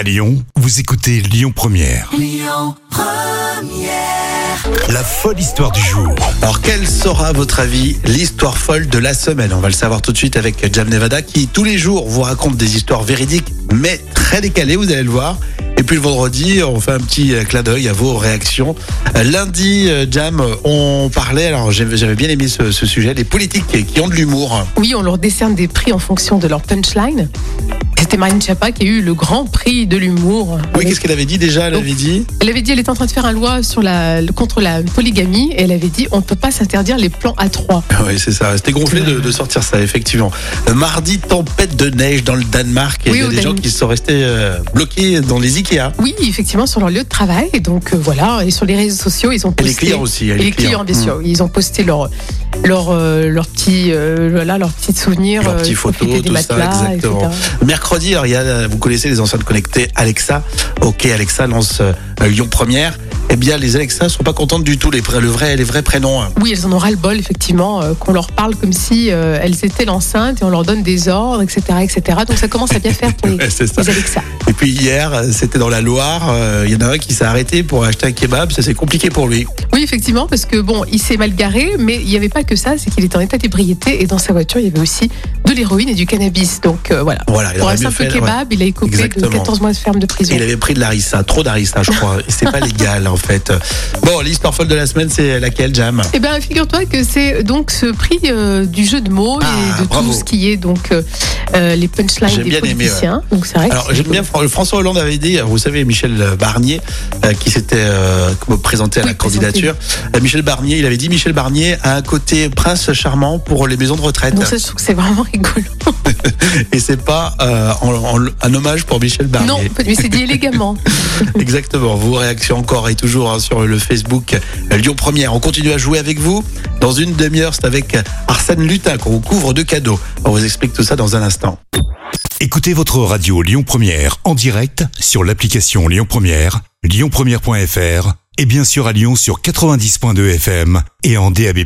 À Lyon, vous écoutez Lyon Première. La folle histoire du jour. Alors, quelle sera, à votre avis, l'histoire folle de la semaine? On va le savoir tout de suite avec Jam Nevada qui, tous les jours, vous raconte des histoires véridiques, mais très décalées, vous allez le voir. Et puis le vendredi, on fait un petit euh, clin d'œil à vos réactions. Euh, Lundi, euh, Jam, on parlait, alors j'avais j'avais bien aimé ce, ce sujet, des politiques qui ont de l'humour. Oui, on leur décerne des prix en fonction de leur punchline. C'était Marine Chapa qui a eu le grand prix de l'humour. Oui, qu'est-ce qu'elle avait dit déjà Elle avait dit Elle avait dit elle était en train de faire une loi sur la, contre la polygamie et elle avait dit on ne peut pas s'interdire les plans à trois. Oui, c'est ça. C'était gonflé de, de sortir ça, effectivement. Euh, Mardi, tempête de neige dans le Danemark. Et Oui, il y a des gens qui sont restés euh, bloqués dans les Ikea. Oui, effectivement, sur leur lieu de travail. Et donc euh, voilà, et sur les réseaux sociaux, ils ont Et posté. les clients aussi. Et les clients, bien sûr. Ils ont posté leur, leur, euh, leur petit, voilà, leurs petites souvenirs. Leurs petites photos, tout ça, exactement. etc. Mercredi, alors, il y a, vous connaissez les enceintes connectées Alexa. Ok, Alexa lance euh, Lyon Première. Eh bien, les Alexa sont pas contentes du tout, les, vrais- le vrai, les vrais prénoms. hein. Oui, elles en ont ras le bol, effectivement, euh, qu'on leur parle comme si euh, elles étaient l'enceinte et on leur donne des ordres, etc., etc. Donc ça commence à bien faire pour les, Ouais, c'est ça. les Alexa. Et puis hier, euh, c'était dans la Loire. euh, Il y en a un qui s'est arrêté pour acheter un kebab. Ça, c'est compliqué pour lui. Oui, effectivement, parce que bon, il s'est mal garé, mais il n'y avait pas que ça, c'est qu'il était en état d'ébriété et dans sa voiture, il y avait aussi de l'héroïne et du cannabis. Donc euh, voilà. Voilà, il Pour un simple fait, kebab, il a écopé de Exactement. 14 mois de ferme de prison. Et il avait pris de l'arissa, trop d'arissa, je crois. C'est pas légal, en fait. Bon, l'histoire folle de la semaine, c'est laquelle, Jam? Eh bien, figure-toi que c'est donc ce prix euh, du jeu de mots Ah, et de bravo. tout ce qui est donc euh, euh, les punchlines des bien aimé, politiciens. Donc c'est vrai. Alors j'aime bien François Hollande avait dit, vous savez Michel Barnier euh, qui s'était euh, présenté à la Oui, candidature. Euh, Michel Barnier, il avait dit Michel Barnier a un côté prince charmant pour les maisons de retraite. Donc ça, je trouve que c'est vraiment rigolo. Et c'est pas euh, en- en- un hommage pour Michel Barnier. Non, mais c'est dit élégamment. Exactement. Vos réactions encore et toujours hein, sur le Facebook euh, Lyon Première. On continue à jouer avec vous. Dans une demi-heure, c'est avec Arsène Lutin qu'on vous couvre de cadeaux. On vous explique tout ça dans un instant. Écoutez votre radio Lyon Première en direct sur l'application Lyon Première, lyonpremière.fr et bien sûr à Lyon sur 90.2 FM et en DAB+.